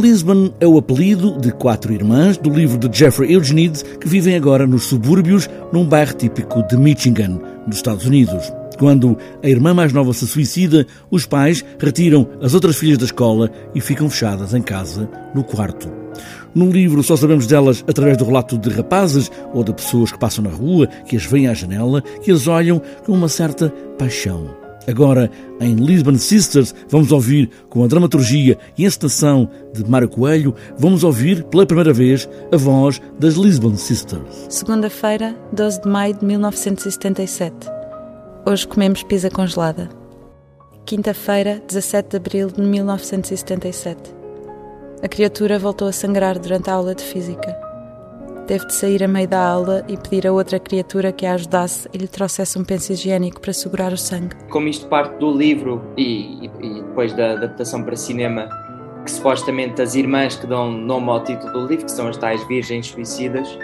Lisbon é o apelido de quatro irmãs do livro de Jeffrey Eugenides que vivem agora nos subúrbios, num bairro típico de Michigan, nos Estados Unidos. Quando a irmã mais nova se suicida, os pais retiram as outras filhas da escola e ficam fechadas em casa, no quarto. No livro só sabemos delas através do relato de rapazes ou de pessoas que passam na rua, que as veem à janela, que as olham com uma certa paixão. Agora, em Lisbon Sisters, vamos ouvir, com a dramaturgia e encenação de Mário Coelho, vamos ouvir, pela primeira vez, a voz das Lisbon Sisters. Segunda-feira, 12 de maio de 1977. Hoje comemos pizza congelada. Quinta-feira, 17 de abril de 1977. A criatura voltou a sangrar durante a aula de física. Teve de sair a meio da aula e pedir a outra criatura que a ajudasse e lhe trouxesse um penso higiênico para segurar o sangue. Como isto parte do livro e, e, depois da adaptação para cinema, que supostamente as irmãs que dão nome ao título do livro, que são as tais virgens suicidas,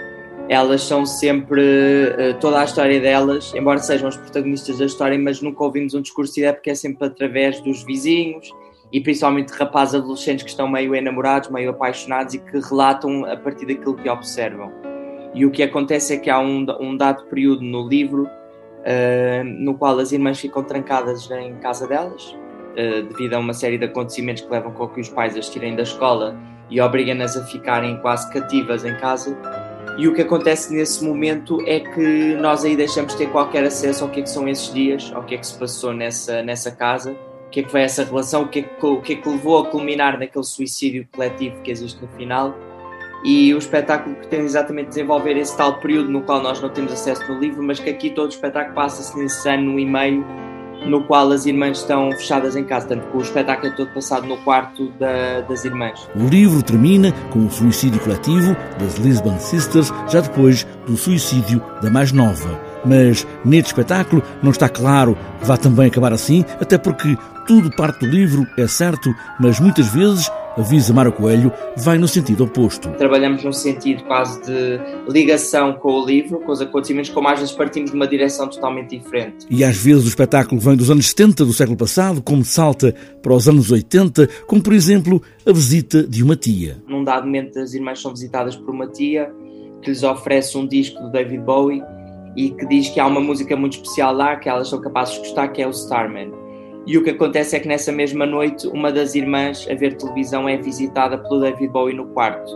elas são sempre eh, toda a história delas, embora sejam os protagonistas da história, mas nunca ouvimos um discurso de porque é sempre através dos vizinhos e principalmente rapazes adolescentes que estão meio enamorados, meio apaixonados e que relatam a partir daquilo que observam. E o que acontece é que há um, um dado período no livro uh, no qual as irmãs ficam trancadas em casa delas, uh, devido a uma série de acontecimentos que levam com que os pais as tirem da escola e obrigam-nas a ficarem quase cativas em casa. E o que acontece nesse momento é que nós aí deixamos de ter qualquer acesso ao que, é que são esses dias, ao que é que se passou nessa, nessa casa o que é que foi essa relação, o que é que, o que, é que levou a culminar naquele suicídio coletivo que existe no final. E o espetáculo pretende exatamente desenvolver esse tal período no qual nós não temos acesso no livro, mas que aqui todo o espetáculo passa-se nesse ano e meio no qual as irmãs estão fechadas em casa, tanto que o espetáculo é todo passado no quarto da, das irmãs. O livro termina com o suicídio coletivo das Lisbon Sisters, já depois do suicídio da mais nova. Mas neste espetáculo não está claro que vá também acabar assim, até porque tudo parte do livro, é certo, mas muitas vezes, avisa Mara Coelho, vai no sentido oposto. Trabalhamos num sentido quase de ligação com o livro, com os acontecimentos, como às vezes partimos de uma direção totalmente diferente. E às vezes o espetáculo vem dos anos 70 do século passado, como salta para os anos 80, como por exemplo a visita de uma tia. Num dado momento, as irmãs são visitadas por uma tia que lhes oferece um disco do David Bowie e que diz que há uma música muito especial lá que elas são capazes de gostar, que é o Starman. E o que acontece é que nessa mesma noite, uma das irmãs a ver televisão é visitada pelo David Bowie no quarto.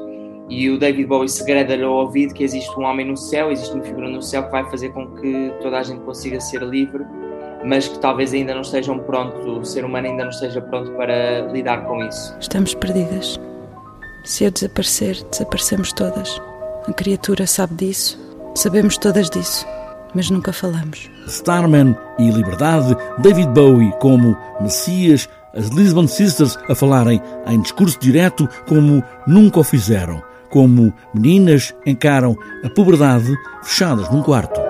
E o David Bowie segreda-lhe ao ouvido que existe um homem no céu, existe uma figura no céu que vai fazer com que toda a gente consiga ser livre, mas que talvez ainda não estejam prontos, o ser humano ainda não esteja pronto para lidar com isso. Estamos perdidas. Se eu desaparecer, desaparecemos todas. A criatura sabe disso, sabemos todas disso mas nunca falamos. Starman e Liberdade, David Bowie como Messias, as Lisbon Sisters a falarem em discurso direto como nunca o fizeram, como meninas encaram a puberdade fechadas num quarto.